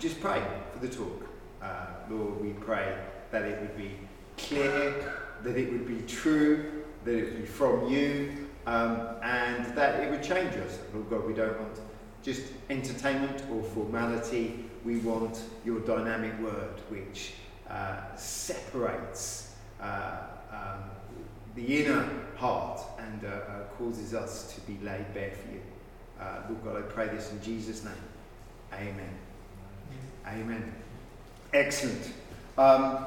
just pray for the talk. Uh, Lord, we pray that it would be clear, that it would be true, that it would be from you, um, and that it would change us. Lord God, we don't want just entertainment or formality. We want your dynamic word, which uh, separates uh, um, the inner heart and uh, uh, causes us to be laid bare for you. Uh, Lord God, I pray this in Jesus' name. Amen. Amen. Excellent. Um,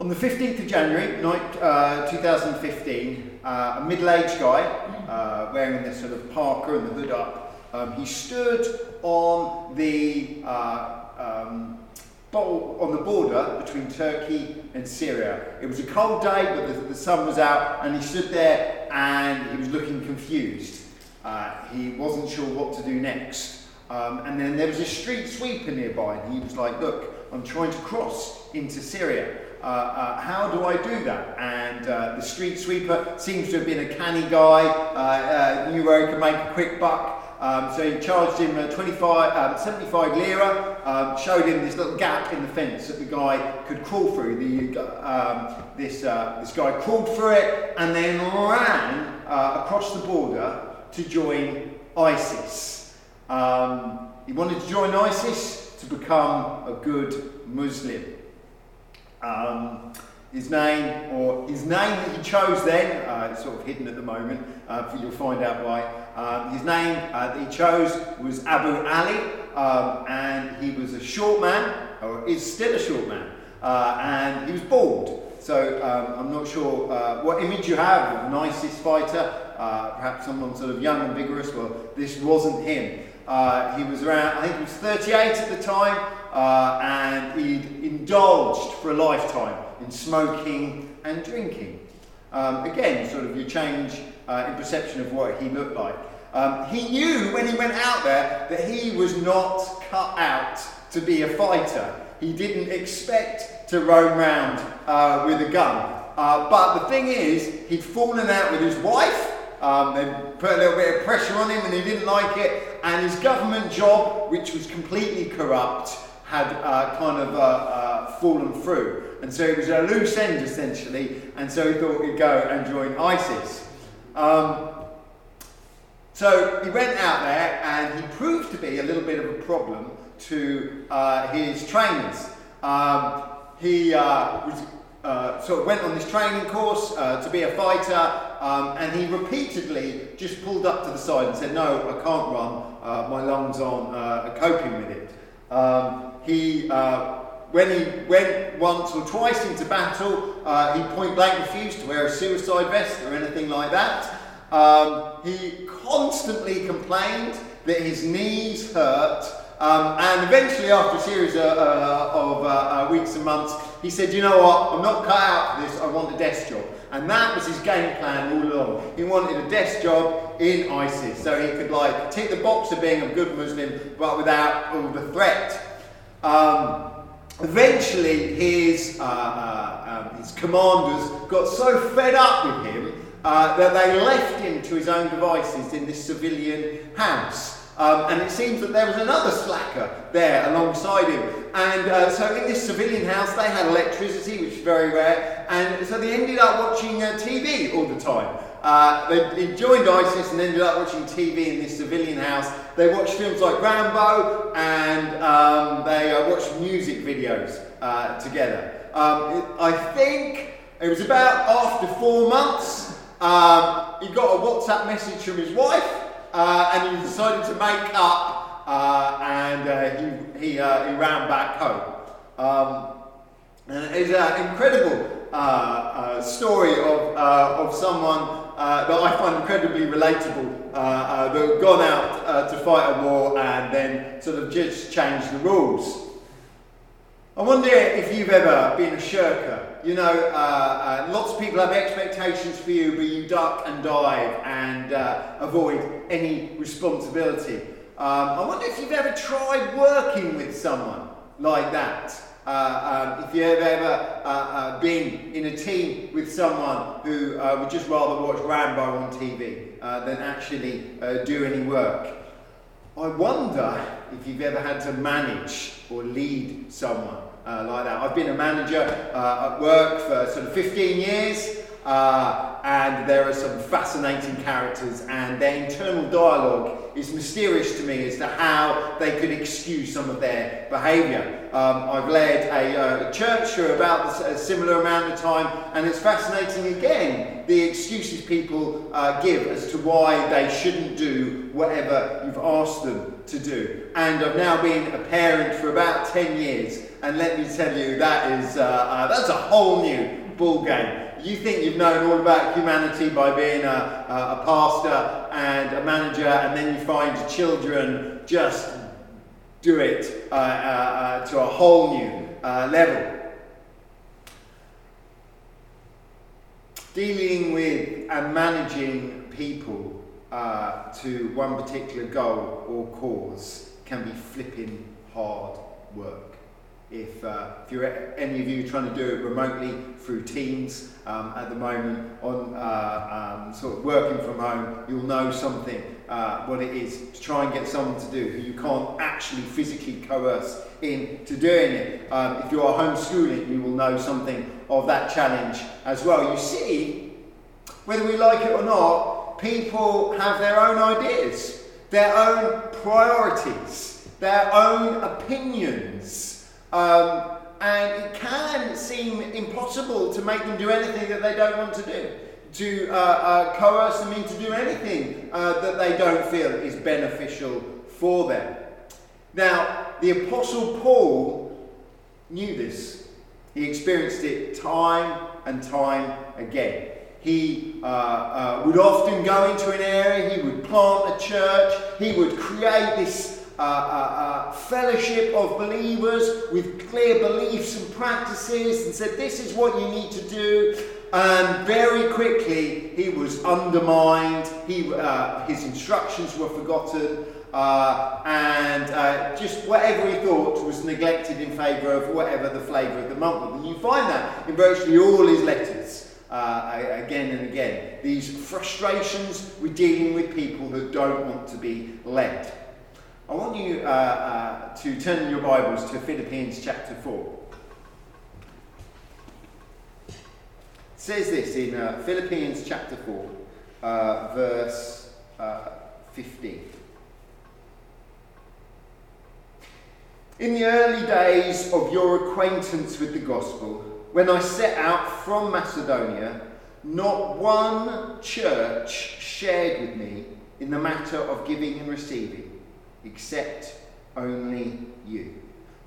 on the 15th of January, night, uh, 2015, uh, a middle aged guy uh, wearing this sort of parka and the hood up, um, he stood on the, uh, um, on the border between Turkey and Syria. It was a cold day, but the, the sun was out, and he stood there and he was looking confused. Uh, he wasn't sure what to do next. Um, and then there was a street sweeper nearby, and he was like, Look, I'm trying to cross into Syria. Uh, uh, how do I do that? And uh, the street sweeper seems to have been a canny guy, uh, uh, knew where he could make a quick buck. Um, so he charged him uh, 25, um, 75 lira, um, showed him this little gap in the fence that the guy could crawl through. The, um, this, this guy crawled through it and then ran across the border to join ISIS. Um, he wanted to join ISIS to become a good Muslim. Um, his name, or his name that he chose then, uh, it's sort of hidden at the moment, uh, you'll find out why. Um, his name uh, that he chose was Abu Ali, um, and he was a short man, or is still a short man, uh, and he was bald. So um, I'm not sure uh, what image you have of an ISIS fighter, uh, perhaps someone sort of young and vigorous. Well, this wasn't him. He was around, I think he was 38 at the time, uh, and he'd indulged for a lifetime in smoking and drinking. Um, again, sort of you change uh, in perception of what he looked like. Um, he knew when he went out there that he was not cut out to be a fighter. He didn't expect to roam around uh, with a gun. Uh, but the thing is, he'd fallen out with his wife. Um, they put a little bit of pressure on him and he didn't like it. And his government job, which was completely corrupt, had uh, kind of uh, uh, fallen through. And so it was a loose end essentially, and so he thought he'd go and join ISIS. Um, so he went out there and he proved to be a little bit of a problem to uh, his trainers. Um, he uh, was, uh, sort of went on this training course to be a fighter, um, and he repeatedly just pulled up to the side and said, No, I can't run, my lungs aren't coping with it. Um, he, uh, when he went once or twice into battle, uh, he point blank refused to wear a suicide vest or anything like that. Um, he constantly complained that his knees hurt. Um, and eventually, after a series of, uh, of uh, uh, weeks and months, he said, You know what? I'm not cut out for this. I want a desk job. And that was his game plan all along. He wanted a desk job in ISIS so he could like tick the box of being a good Muslim but without all the threat. Um, eventually, his, uh, uh, um, his commanders got so fed up with him uh, that they left him to his own devices in this civilian house. Um, and it seems that there was another slacker there alongside him. And uh, so in this civilian house, they had electricity, which is very rare. And so they ended up watching uh, TV all the time. Uh, they, joined ISIS and ended up watching TV in this civilian house. They watched films like Rambo and um, they uh, watched music videos uh, together. Um, it, I think it was about after four months, um, he got a WhatsApp message from his wife uh, and he decided to make up uh, and uh, he, he, he ran back home. Um, and it's an incredible story of, of someone uh, that I find incredibly relatable uh, uh, that have gone out uh, to fight a war and then sort of just changed the rules. I wonder if you've ever been a shirker. You know, uh, uh, lots of people have expectations for you, but you duck and dive and avoid any responsibility. Um, I wonder if you've ever tried working with someone like that. Uh, um, if you've ever uh, uh, been in a team with someone who uh, would just rather watch Rambo on TV uh, than actually uh, do any work. I wonder if you've ever had to manage or lead someone uh, like that. I've been a manager uh, at work for sort of 15 years, uh, and there are some fascinating characters, and their internal dialogue is mysterious to me as to how they could excuse some of their behaviour. Um, I've led a uh, church for about a similar amount of time, and it's fascinating again the excuses people uh, give as to why they shouldn't do whatever you've asked them to do. And I've now been a parent for about 10 years, and let me tell you, that is uh, uh, that's a whole new ball game you think you've known all about humanity by being a, a, pastor and a manager, and then you find children just do it uh, uh, uh, to a whole new uh, level. Dealing with and managing people to one particular goal or cause can be flipping hard work. If, uh, if you're any of you trying to do it remotely through Teams um, at the moment, on uh, um, sort of working from home, you'll know something uh, what it is to try and get someone to do who you can't actually physically coerce into doing it. Um, if you are homeschooling, you will know something of that challenge as well. You see, whether we like it or not, people have their own ideas, their own priorities, their own opinions. Um, and it can seem impossible to make them do anything that they don't want to do, to uh, uh, coerce them into do anything uh, that they don't feel is beneficial for them. Now, the Apostle Paul knew this. He experienced it time and time again. He uh, uh, would often go into an area, he would plant a church, he would create this uh, uh, fellowship of believers with clear beliefs and practices and said, This is what you need to do. And very quickly, he was undermined, he, uh, his instructions were forgotten, uh, and uh, just whatever he thought was neglected in favour of whatever the flavour of the month was. And you find that in virtually all his letters. Uh, again and again. These frustrations with dealing with people who don't want to be led. I want you uh, uh, to turn your Bibles to Philippians chapter 4. It says this in uh, Philippians chapter 4, uh, verse uh, 15. In the early days of your acquaintance with the gospel, when I set out from Macedonia, not one church shared with me in the matter of giving and receiving except only you.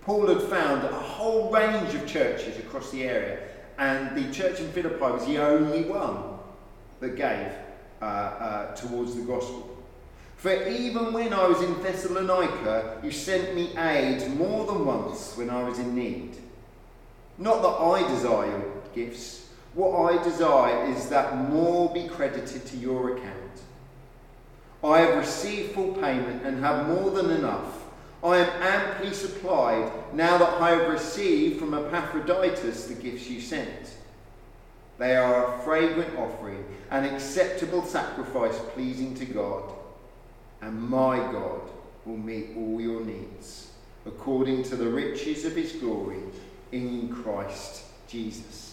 Paul had found a whole range of churches across the area, and the church in Philippi was the only one that gave uh, uh, towards the gospel. For even when I was in Thessalonica, you sent me aid more than once when I was in need. Not that I desire your gifts, what I desire is that more be credited to your account. I have received full payment and have more than enough. I am amply supplied now that I have received from Epaphroditus the gifts you sent. They are a fragrant offering, an acceptable sacrifice pleasing to God. And my God will meet all your needs according to the riches of his glory in Christ Jesus.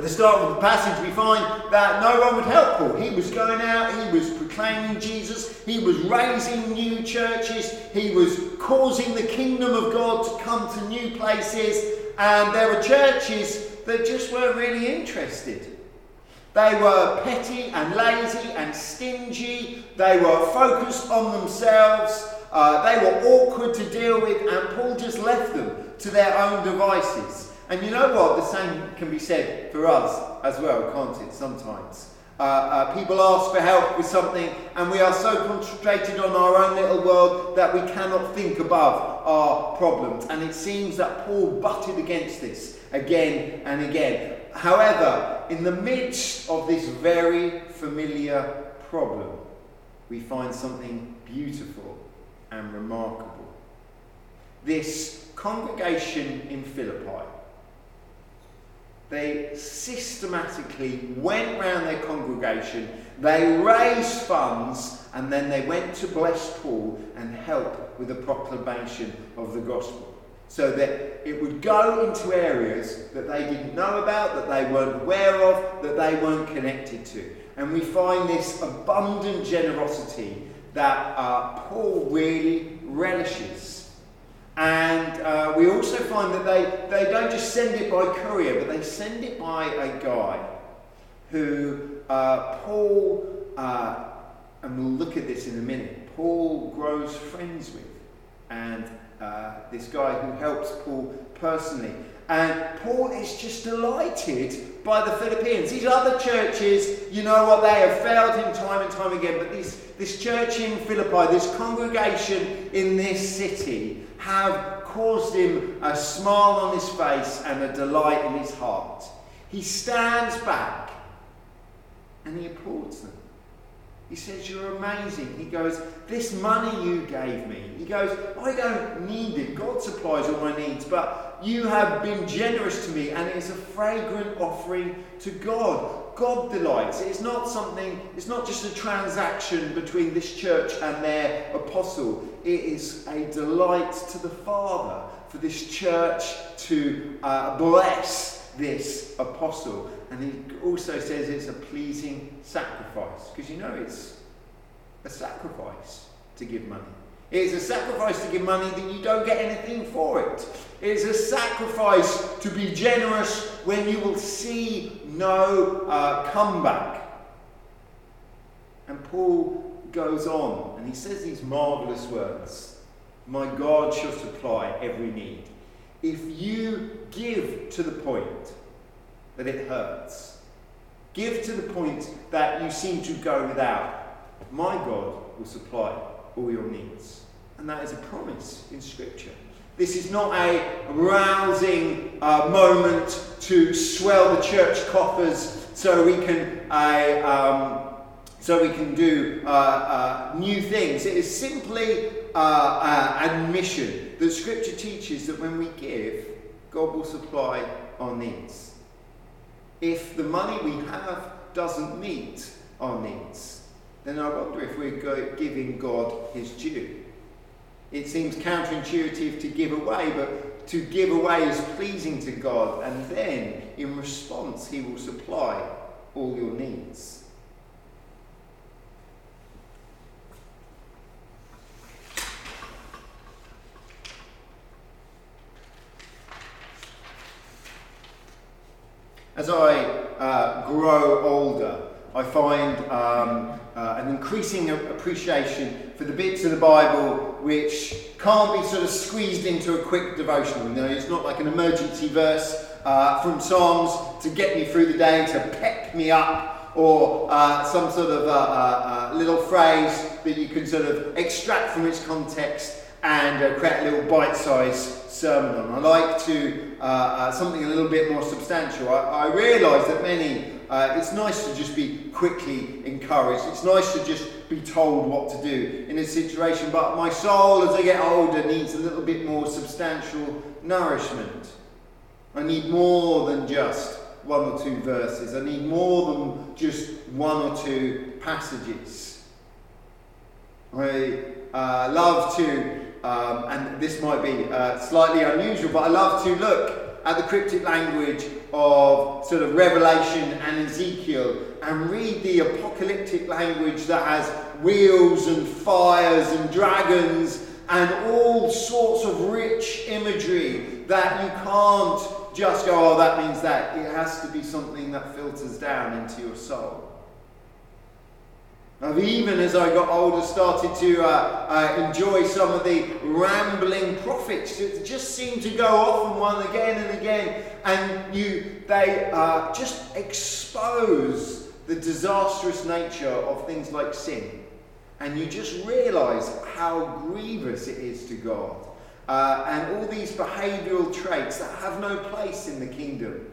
At the start of the passage, we find that no one would help Paul. He was going out, he was proclaiming Jesus, he was raising new churches, he was causing the kingdom of God to come to new places, and there were churches that just weren't really interested. They were petty and lazy and stingy, they were focused on themselves, uh, they were awkward to deal with, and Paul just left them to their own devices. And you know what? The same can be said for us as well, can't it? Sometimes. Uh, uh, people ask for help with something, and we are so concentrated on our own little world that we cannot think above our problems. And it seems that Paul butted against this again and again. However, in the midst of this very familiar problem, we find something beautiful and remarkable. This congregation in Philippi they systematically went round their congregation, they raised funds, and then they went to bless Paul and help with the proclamation of the gospel. So that it would go into areas that they didn't know about, that they weren't aware of, that they weren't connected to. And we find this abundant generosity that uh, Paul really relishes. And uh, we also find that they, they don't just send it by courier, but they send it by a guy who uh, Paul, uh, and we'll look at this in a minute, Paul grows friends with. And uh, this guy who helps Paul personally. And Paul is just delighted by the Philippians. These other churches, you know what, they have failed him time and time again. But this, this church in Philippi, this congregation in this city, have caused him a smile on his face and a delight in his heart. He stands back and he applauds them. He says, You're amazing. He goes, This money you gave me. He goes, I don't need it. God supplies all my needs, but you have been generous to me, and it is a fragrant offering to God. God delights. It's not something, it's not just a transaction between this church and their apostle. It is a delight to the Father for this church to uh, bless this apostle. And he also says it's a pleasing sacrifice. Because you know it's a sacrifice to give money. It is a sacrifice to give money that you don't get anything for it. It is a sacrifice to be generous when you will see no uh, comeback. And Paul goes on and he says these marvelous words My God shall supply every need. If you give to the point that it hurts. Give to the point that you seem to go without. My God will supply all your needs. And that is a promise in Scripture. This is not a rousing uh, moment to swell the church coffers so we can, uh, um, so we can do uh, uh new things. It is simply uh, uh, admission that Scripture teaches that when we give, God will supply our needs if the money we have doesn't meet our needs, then I wonder if we're giving God his due. It seems counterintuitive to give away, but to give away is pleasing to God, and then in response, he will supply all your needs. As I uh, grow older, I find um, uh, an increasing appreciation for the bits of the Bible which can't be sort of squeezed into a quick devotional. You know, it's not like an emergency verse uh, from Psalms to get me through the day, to pep me up, or uh, some sort of uh, uh, little phrase that you can sort of extract from its context and create a little bite-sized sermon on. I like to uh, uh, something a little bit more substantial. I, I realise that many, uh, it's nice to just be quickly encouraged. It's nice to just be told what to do in a situation. But my soul, as I get older, needs a little bit more substantial nourishment. I need more than just one or two verses. I need more than just one or two passages. I uh, love to um, and this might be uh, slightly unusual, but I love to look at the cryptic language of sort of Revelation and Ezekiel and read the apocalyptic language that has wheels and fires and dragons and all sorts of rich imagery that you can't just go, oh, that means that. It has to be something that filters down into your soul. I've even as I got older started to uh, uh, enjoy some of the rambling prophets that just seem to go off and one again and again, and you they uh, just expose the disastrous nature of things like sin, and you just realise how grievous it is to God, uh, and all these behavioural traits that have no place in the kingdom.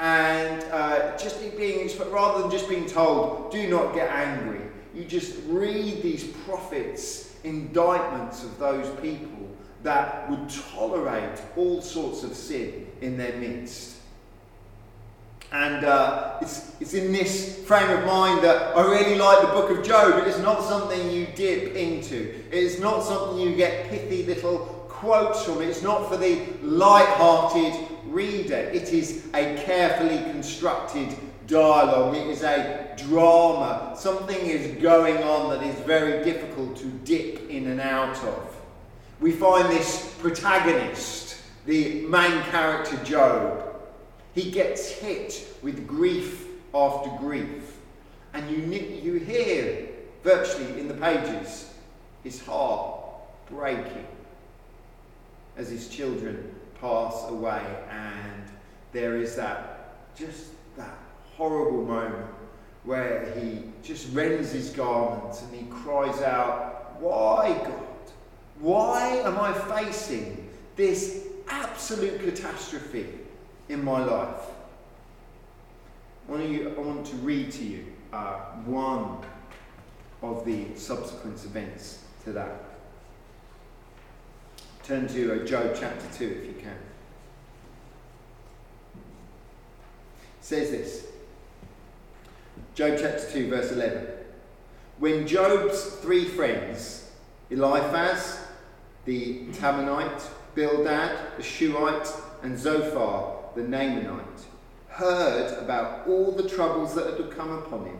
And uh, just being rather than just being told, do not get angry, you just read these prophets' indictments of those people that would tolerate all sorts of sin in their midst. And uh, it's, it's in this frame of mind that I really like the book of Job. It is not something you dip into, it is not something you get pithy little quotes from. It's not for the light-hearted reader. It is a carefully constructed dialogue. It is a drama. Something is going on that is very difficult to dip in and out of. We find this protagonist, the main character Job, he gets hit with grief after grief. And you, you hear virtually in the pages his heart breaking as his children pass away. And there is that, just that horrible moment where he just rends his garments and he cries out, Why, God? Why am I facing this absolute catastrophe? in my life. I want, to read to you uh, one of the subsequent events to that. Turn to uh, Job chapter 2 if you can. It says this Job chapter 2, verse 11. When Job's three friends, Eliphaz, the Temanite, Bildad, the Shuhite, and Zophar, the Naamanite, heard about all the troubles that had come upon him,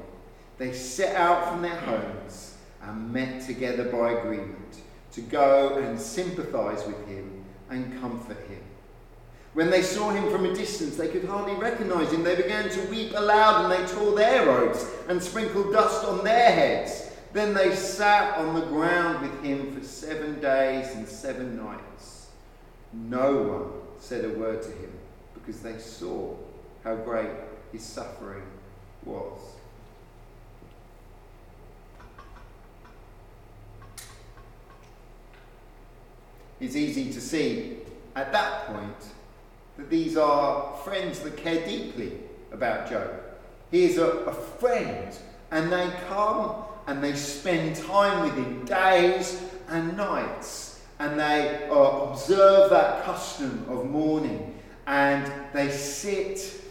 they set out from their homes and met together by agreement to go and sympathize with him and comfort him. When they saw him from a distance, they could hardly recognize him. They began to weep aloud and they tore their robes and sprinkled dust on their heads. Then they sat on the ground with him for seven days and seven nights. No one said a word to him because they saw how great his suffering was. It's easy to see at that point that these are friends that care deeply about Job. He is a, a friend, and they come and they spend time with him days and nights, and they uh, observe that custom of mourning and they sit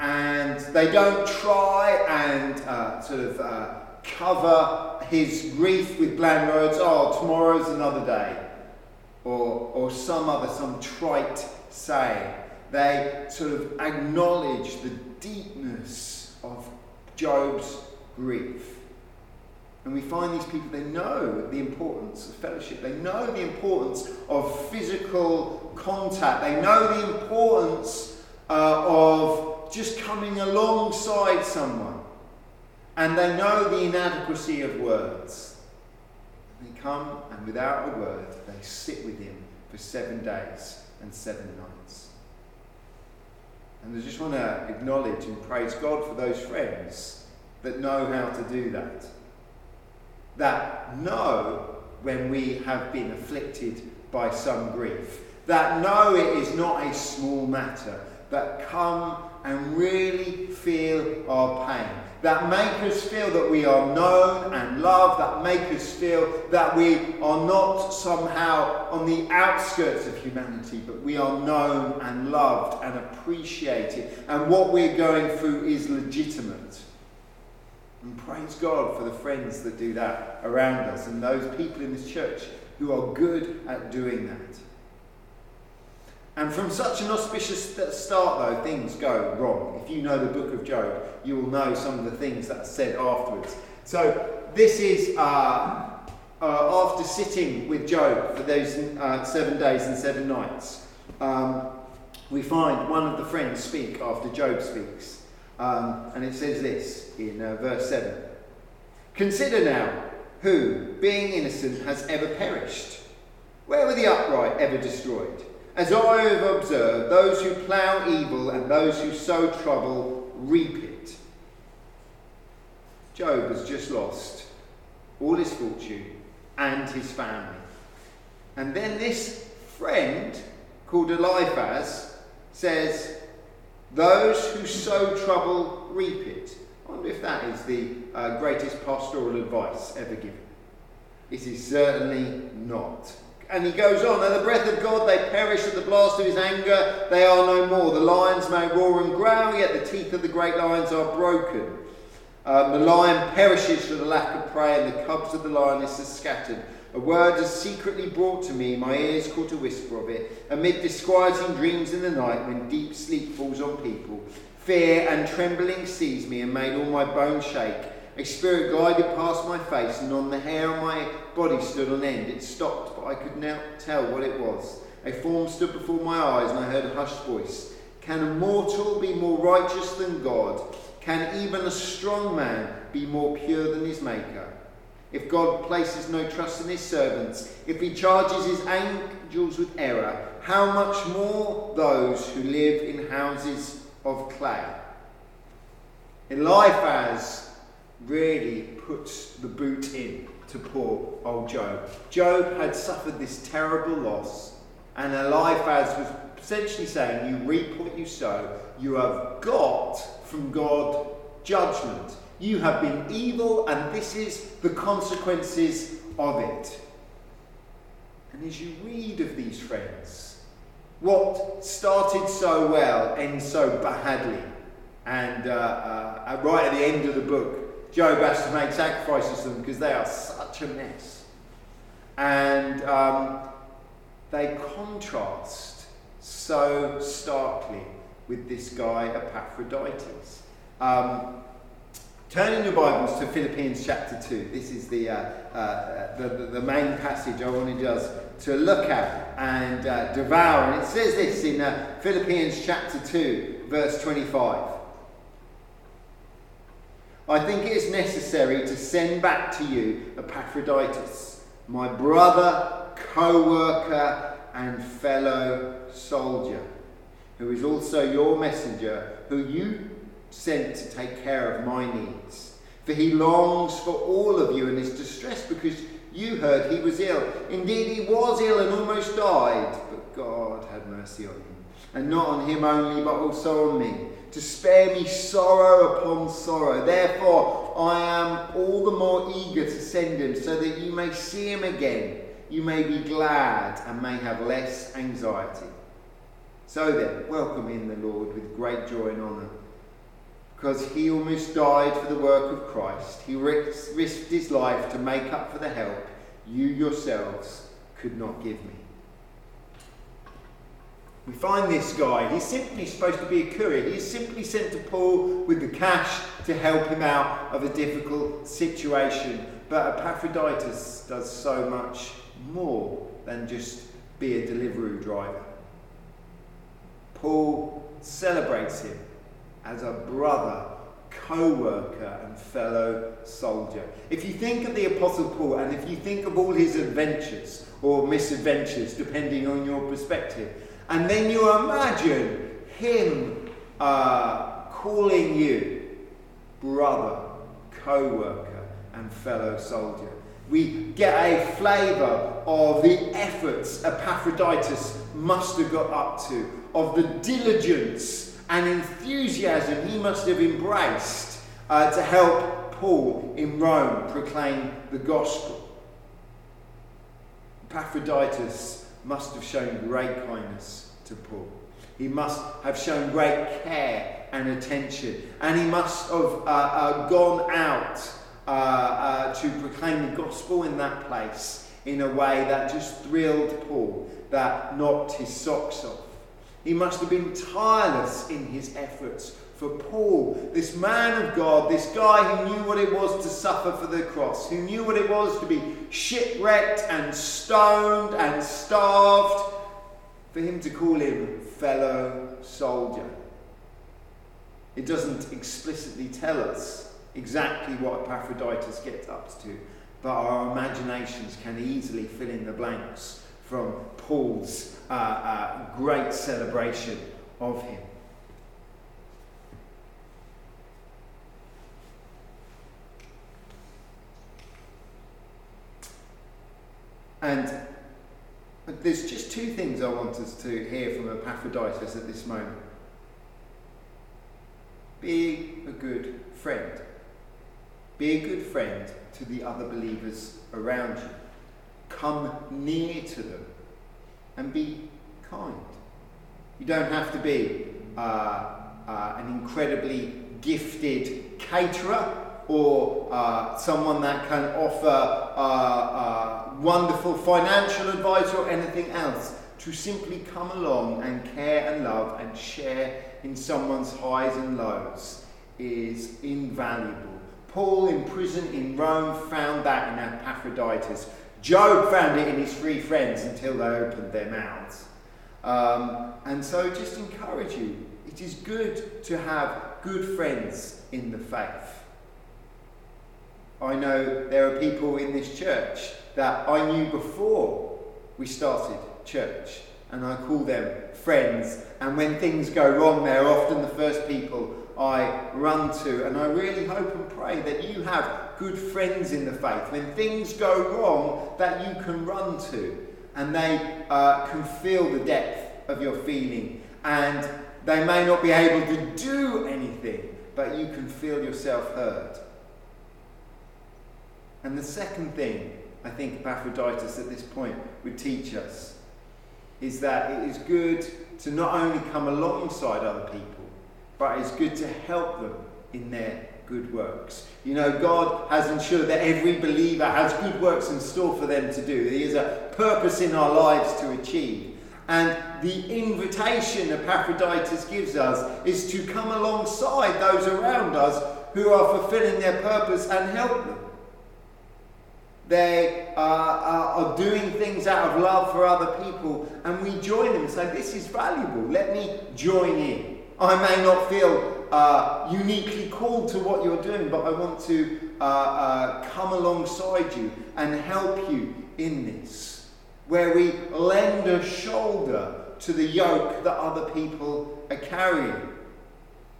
and they don't try and uh, sort of uh, cover his grief with bland words, oh, tomorrow's another day, or, or some other, some trite saying. They sort of acknowledge the deepness of Job's grief. And we find these people, they know the importance of fellowship. They know the importance of physical contact. They know the importance uh, of just coming alongside someone. And they know the inadequacy of words. They come and without a word, they sit with him for seven days and seven nights. And I just want to acknowledge and praise God for those friends that know how to do that. That know when we have been afflicted by some grief, that know it is not a small matter, that come and really feel our pain, that make us feel that we are known and loved, that make us feel that we are not somehow on the outskirts of humanity, but we are known and loved and appreciated, and what we're going through is legitimate. And praise God for the friends that do that around us and those people in this church who are good at doing that. And from such an auspicious start, though, things go wrong. If you know the book of Job, you will know some of the things that are said afterwards. So, this is uh, uh, after sitting with Job for those uh, seven days and seven nights. Um, we find one of the friends speak after Job speaks. Um, and it says this in uh, verse 7 Consider now who, being innocent, has ever perished. Where were the upright ever destroyed? As I have observed, those who plough evil and those who sow trouble reap it. Job has just lost all his fortune and his family. And then this friend called Eliphaz says, those who sow trouble reap it. I wonder if that is the uh, greatest pastoral advice ever given. It is certainly not, And he goes on, at the breath of God they perish at the blast of his anger, they are no more. The lions may roar and growl, yet the teeth of the great lions are broken. Um, the lion perishes for the lack of prey, and the cubs of the lioness are scattered. A word is secretly brought to me, my ears caught a whisper of it, amid disquieting dreams in the night when deep sleep falls on people. Fear and trembling seized me and made all my bones shake. A spirit glided past my face, and on the hair on my body stood on end. It stopped, but I could now tell what it was. A form stood before my eyes, and I heard a hushed voice. Can a mortal be more righteous than God? Can even a strong man be more pure than his Maker? If God places no trust in his servants, if he charges his angels with error, how much more those who live in houses of clay? Eliphaz really puts the boot in to poor old Job. Job had suffered this terrible loss, and Eliphaz was essentially saying, You reap what you sow. You have got from God judgment. You have been evil, and this is the consequences of it. And as you read of these friends, what started so well ends so badly. And uh, uh, right at the end of the book, Job has to make sacrifices to them because they are such a mess. And um, they contrast so starkly with this guy Epaphroditus. Um, turn in your Bibles to Philippians chapter 2. This is the, uh, uh, the, the, the, main passage I wanted us to look at and uh, devour. And it says this in uh, Philippians chapter 2, verse 25. I think it is necessary to send back to you Epaphroditus, my brother, co worker, and fellow soldier who is also your messenger, who you sent to take care of my needs. For he longs for all of you and is distressed because you heard he was ill. Indeed, he was ill and almost died, but God had mercy on him. And not on him only, but also on me, to spare me sorrow upon sorrow. Therefore, I am all the more eager to send him, so that you may see him again. You may be glad and may have less anxiety. So then, welcome in the Lord with great joy and honour. Because he almost died for the work of Christ. He risked his life to make up for the help you yourselves could not give me. We find this guy, he's simply supposed to be a courier. He's simply sent to Paul with the cash to help him out of a difficult situation. But Epaphroditus does so much more than just be a delivery driver. Paul celebrates him as a brother, co worker, and fellow soldier. If you think of the Apostle Paul and if you think of all his adventures or misadventures, depending on your perspective, and then you imagine him uh, calling you brother, co worker, and fellow soldier. We get a flavour of the efforts Epaphroditus must have got up to of the diligence and enthusiasm he must have embraced uh, to help Paul in Rome proclaim the gospel. Epaphroditus must have shown great kindness to Paul. He must have shown great care and attention. And he must have uh, uh, gone out uh, uh to proclaim the gospel in that place in a way that just thrilled Paul, that knocked his socks off. He must have been tireless in his efforts. For Paul, this man of God, this guy who knew what it was to suffer for the cross, who knew what it was to be shipwrecked and stoned and starved, for him to call him fellow soldier. It doesn't explicitly tell us exactly what Epaphroditus gets up to, but our imaginations can easily fill in the blanks from Paul's uh, uh, great celebration of him. And there's just two things I want us to hear from Epaphroditus at this moment. Be a good friend. Be a good friend to the other believers around you come near to them and be kind. You don't have to be uh, uh, an incredibly gifted caterer or uh, someone that can offer uh, uh, wonderful financial advice or anything else. To simply come along and care and love and share in someone's highs and lows is invaluable. Paul, in prison in Rome, found that in Epaphroditus. Job found it in his three friends until they opened their mouths. Um, and so, just encourage you it is good to have good friends in the faith. I know there are people in this church that I knew before we started church, and I call them friends. And when things go wrong, they're often the first people I run to. And I really hope and pray that you have good friends in the faith. When things go wrong, that you can run to, and they uh, can feel the depth of your feeling and they may not be able to do anything, but you can feel yourself heard. And the second thing I think Epaphroditus at this point would teach us is that it is good to not only come alongside other people, but it's good to help them in their good works. You know, God has ensured that every believer has good works in store for them to do. There is a purpose in our lives to achieve. And the invitation Epaphroditus gives us is to come alongside those around us who are fulfilling their purpose and help them. They are, are, doing things out of love for other people, and we join them say, This is valuable, let me join in. I may not feel uh, uniquely called to what you're doing, but I want to uh, uh, come alongside you and help you in this where we lend a shoulder to the yoke that other people are carrying.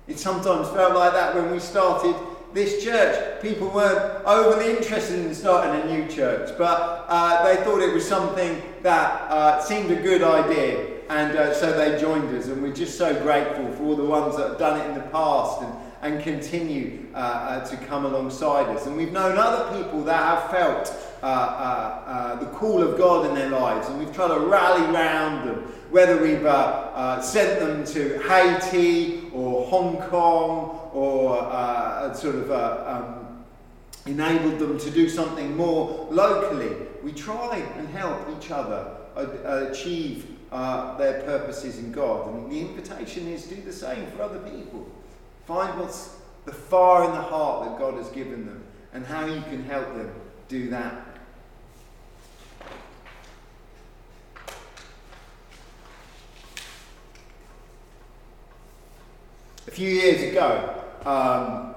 It sometimes felt like that when we started this church. People weren't overly interested in starting a new church, but uh, they thought it was something that uh, seemed a good idea. And uh, so they joined us, and we're just so grateful for all the ones that have done it in the past and, and continue uh, uh, to come alongside us. And we've known other people that have felt uh, the call of God in their lives, and we've tried to rally round them, whether we've sent them to Haiti or Hong Kong or sort of um, enabled them to do something more locally. We try and help each other achieve uh, their purposes in God. And the invitation is do the same for other people. Find what's the fire in the heart that God has given them and how you can help them do that a few years ago, um,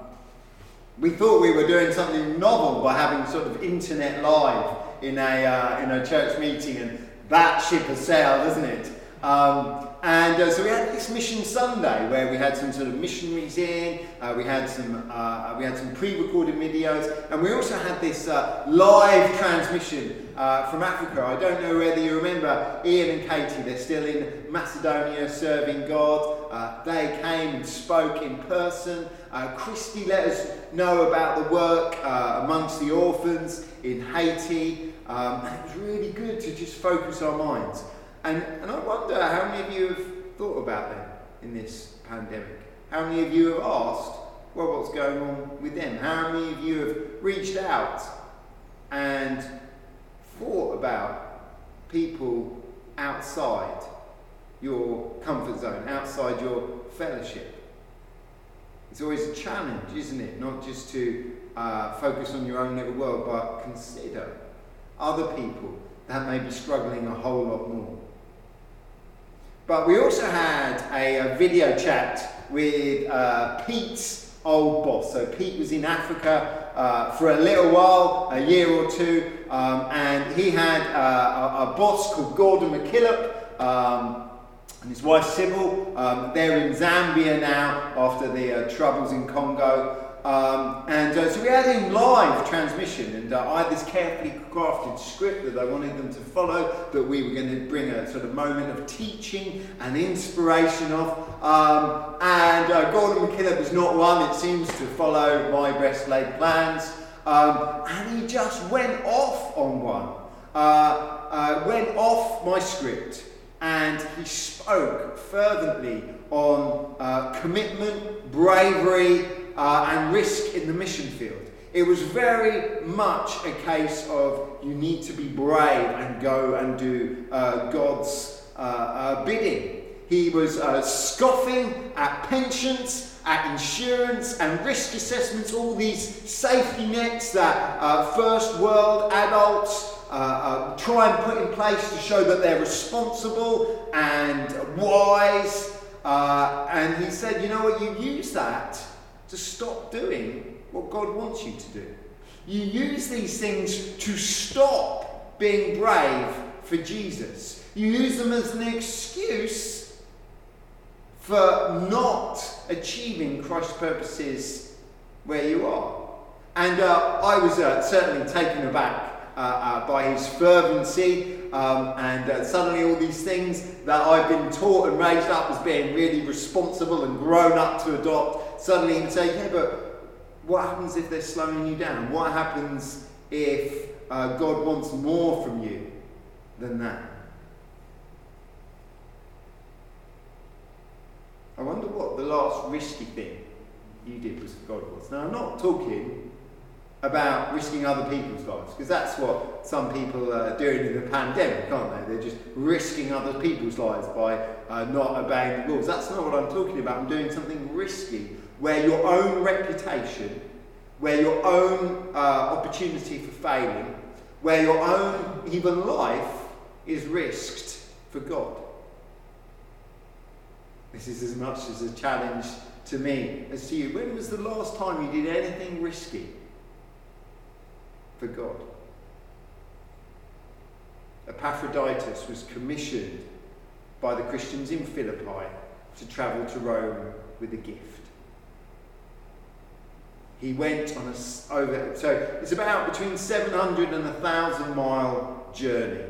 we thought we were doing something novel by having sort of internet live in a, uh, in a church meeting, and that ship has sailed, doesn't it? Um, and uh, so we had this Mission Sunday where we had some sort of missionaries in, uh, we had some uh, we had some pre-recorded videos, and we also had this uh, live transmission uh, from Africa. I don't know whether you remember Ian and Katie. They're still in Macedonia serving God. Uh, they came and spoke in person. Christy let us know about the work amongst the orphans in Haiti, um, it was really good to just focus our minds and, and I wonder how many of you have thought about them in this pandemic? How many of you have asked, well, what's going on with them? How many of you have reached out and thought about people outside your comfort zone, outside your fellowship? It's always a challenge, isn't it? Not just to uh, focus on your own little world, but consider other people that may be struggling a whole lot more. But we also had a, a video chat with uh, Pete's old boss. So Pete was in Africa uh, for a little while, a year or two, um, and he had uh, a, a, boss called Gordon McKillop. Um, and his wife Sybil, um, they're in Zambia now after the uh, troubles in Congo. Um, and uh, so we had in live transmission, and uh, I had this carefully crafted script that I wanted them to follow, that we were going to bring a sort of moment of teaching and inspiration of. Um, and uh, Gordon McKillop was not one, it seems, to follow my best laid plans. Um, and he just went off on one. uh, uh, went off my script and he spoke fervently on uh, commitment, bravery, uh, and risk in the mission field. It was very much a case of you need to be brave and go and do uh, God's uh, uh, bidding. He was uh, scoffing at pensions, at insurance and risk assessments, all these safety nets that first world adults uh, uh, try and put in place to show that they're responsible and wise. Uh, and he said, you know what, you use that to stop doing what God wants you to do. You use these things to stop being brave for Jesus. You use them as an excuse for not achieving Christ's purposes where you are. And uh, I was uh, certainly taken aback by his fervency um, and uh, suddenly all these things that I've been taught and raised up as being really responsible and grown up to adopt, suddenly would say, yeah, but what happens if they're slowing you down? What happens if uh, God wants more from you than that? I wonder what the last risky thing you did was God was. Now, I'm not talking about risking other people's lives because that's what some people are doing in the pandemic, aren't they? They're just risking other people's lives by uh, not obeying the laws. That's not what I'm talking about. I'm doing something risky where your own reputation, where your own uh, opportunity for failing, where your own even life is risked for God. This is as much as a challenge to me as to you. When was the last time you did anything risky for God? Epaphroditus was commissioned by the Christians in Philippi to travel to Rome with a gift. He went on a over so it's about between 700 and a 1000 mile journey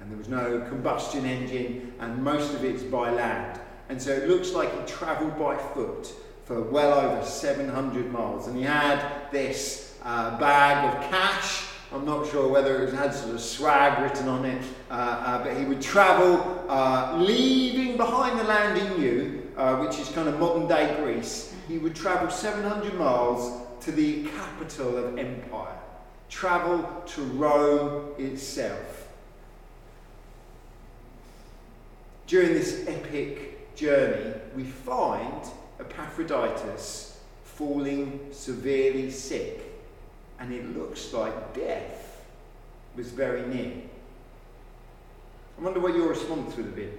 and there was no combustion engine and most of it's by land and so it looks like he travelled by foot for well over 700 miles. And he had this uh, bag of cash. I'm not sure whether it had sort of swag written on it, uh, uh, but he would travel, uh, leaving behind the land he knew, uh, which is kind of modern day Greece. He would travel 700 miles to the capital of empire, travel to Rome itself. During this epic journey, we find Epaphroditus falling severely sick, and it looks like death was very near. I wonder what your response would have been.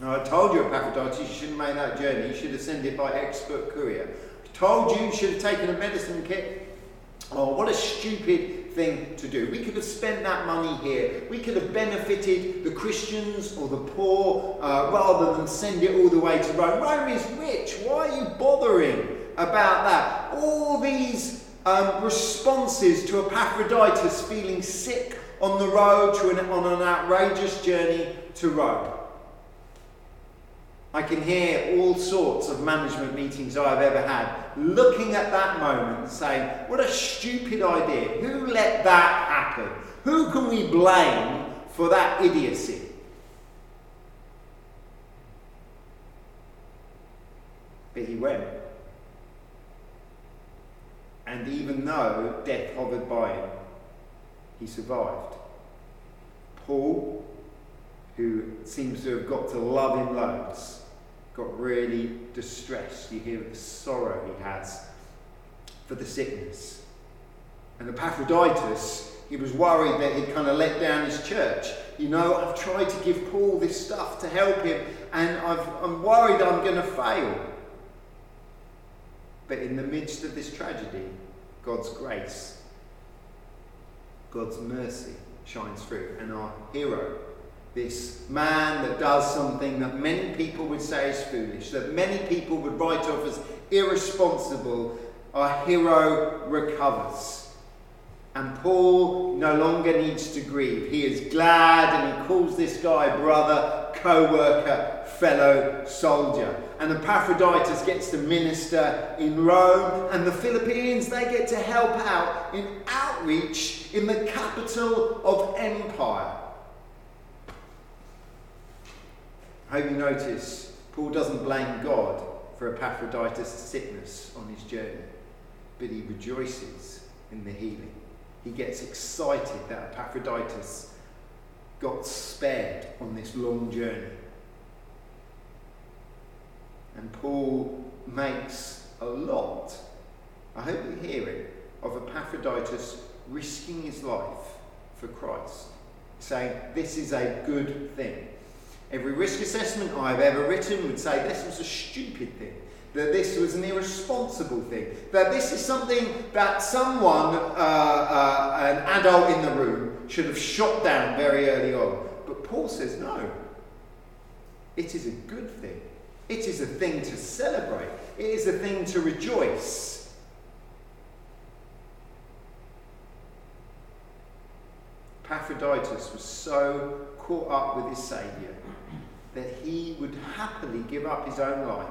Now, I told you, Epaphroditus, you shouldn't make that journey. You should have sent it by expert courier. I told you you should have taken a medicine kit. Oh, what a stupid thing to do. We could have spent that money here. We could have benefited the Christians or the poor uh, rather than send it all the way to Rome. Rome is rich. Why are you bothering about that? All these um, responses to Epaphroditus feeling sick on the road to an, on an outrageous journey to Rome. I can hear all sorts of management meetings I've ever had looking at that moment and saying, What a stupid idea. Who let that happen? Who can we blame for that idiocy? But he went. And even though death hovered by him, he survived. Paul, who seems to have got to love him loads, got really distressed. You hear the sorrow he has for the sickness. And Epaphroditus, he was worried that he'd kind of let down his church. You know, I've tried to give Paul this stuff to help him, and i am worried I'm going to fail. But in the midst of this tragedy, God's grace, God's mercy shines through. And our hero this man that does something that many people would say is foolish, that many people would write off as irresponsible, our hero recovers. And Paul no longer needs to grieve. He is glad and he calls this guy brother. Co worker, fellow soldier. And Epaphroditus gets to minister in Rome, and the Philippians, they get to help out in outreach in the capital of empire. I hope you notice Paul doesn't blame God for Epaphroditus' sickness on his journey, but he rejoices in the healing. He gets excited that Epaphroditus got spared on this long journey. And Paul makes a lot, I hope you hear it, of Epaphroditus risking his life for Christ, saying, This is a good thing. Every risk assessment I've ever written would say this was a stupid thing, that this was an irresponsible thing, that this is something that someone, uh, uh, an adult in the room, should have shot down very early on. But Paul says no. It is a good thing. It is a thing to celebrate. It is a thing to rejoice. Epaphroditus was so caught up with his Saviour that he would happily give up his own life.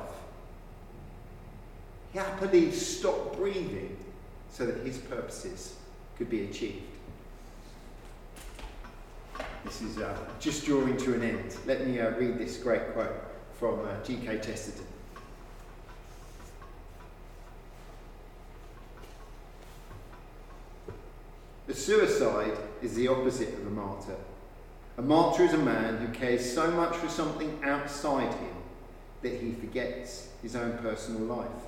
He happily stopped breathing so that his purposes could be achieved. This is uh, just drawing to an end. Let me uh, read this great quote from uh, G.K. Chesterton. A suicide is the opposite of a martyr. A martyr is a man who cares so much for something outside him that he forgets his own personal life.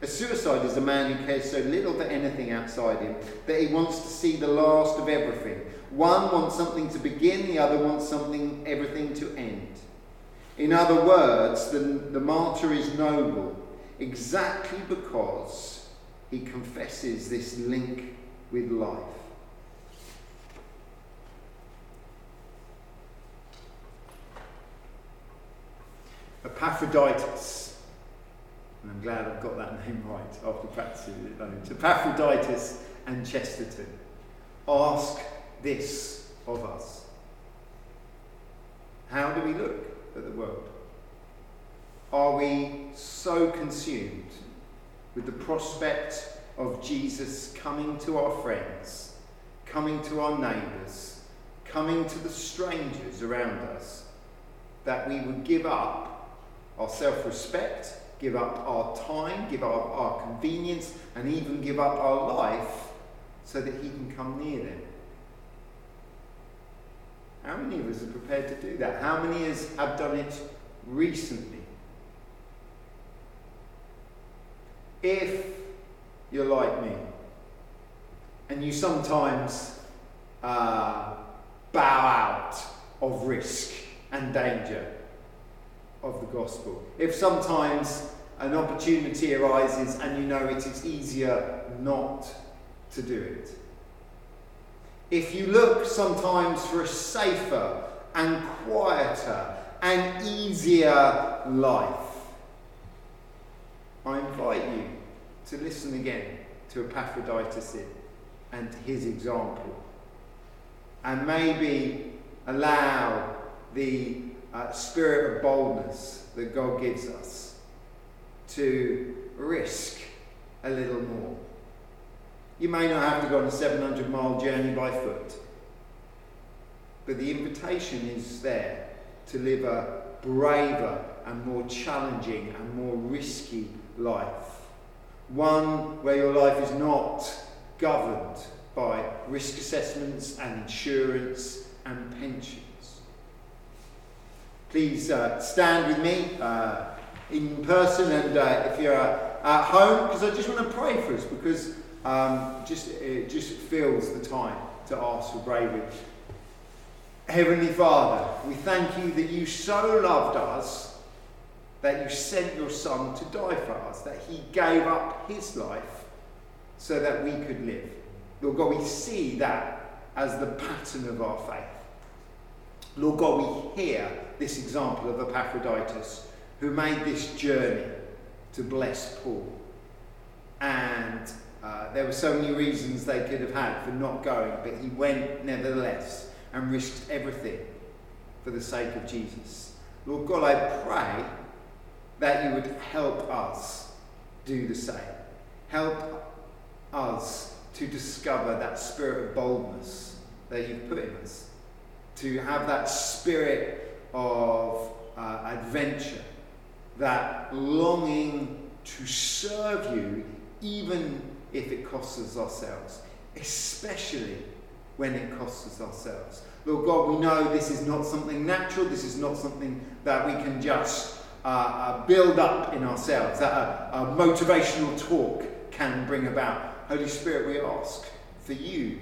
A suicide is a man who cares so little for anything outside him that he wants to see the last of everything. One wants something to begin, the other wants something, everything to end. In other words, the, the martyr is noble exactly because he confesses this link with life. Epaphroditus. And I'm glad I've got that name right after practicing it loads. Epaphroditus and Chesterton ask this of us. How do we look at the world? Are we so consumed with the prospect of Jesus coming to our friends, coming to our neighbours, coming to the strangers around us, that we would give up our self respect, give up our time, give up our convenience, and even give up our life so that He can come near them. How many of us are prepared to do that? How many of us have done it recently? If you're like me, and you sometimes uh, bow out of risk and danger, of the gospel. If sometimes an opportunity arises and you know it is easier not to do it. If you look sometimes for a safer and quieter and easier life, I invite you to listen again to Epaphroditus and his example. And maybe allow the uh, spirit of boldness that God gives us to risk a little more. You may not have to go on a 700 mile journey by foot, but the invitation is there to live a braver and more challenging and more risky life. One where your life is not governed by risk assessments and insurance and pension please uh, stand with me uh, in person and uh, if you're at home, because I just want to pray for us because um, just, it just feels the time to ask for bravery. Heavenly Father, we thank you that you so loved us that you sent your Son to die for us, that he gave up his life so that we could live. Lord God, we see that as the pattern of our faith. Lord God, we hear this example of Epaphroditus, who made this journey to bless Paul. And uh, there were so many reasons they could have had for not going, but he went nevertheless and risked everything for the sake of Jesus. Lord God, I pray that you would help us do the same. Help us to discover that spirit of boldness that you've put in us, to have that spirit of uh, adventure, that longing to serve you, even if it costs us ourselves, especially when it costs us ourselves. Lord God, we know this is not something natural, this is not something that we can just uh, uh, build up in ourselves, that a, a motivational talk can bring about. Holy Spirit, we ask for you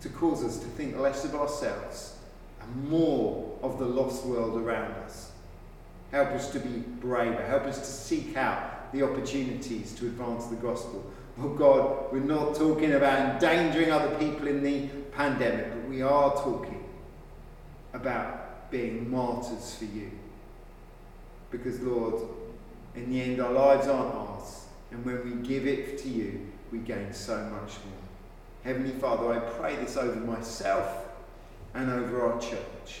to cause us to think less of ourselves and more of the lost world around us. Help us to be braver. Help us to seek out the opportunities to advance the gospel. Oh God, we're not talking about endangering other people in the pandemic, but we are talking about being martyrs for you. Because, Lord, in the end, our lives aren't ours. And when we give it to you, we gain so much more. Heavenly Father, I pray this over myself and over our church.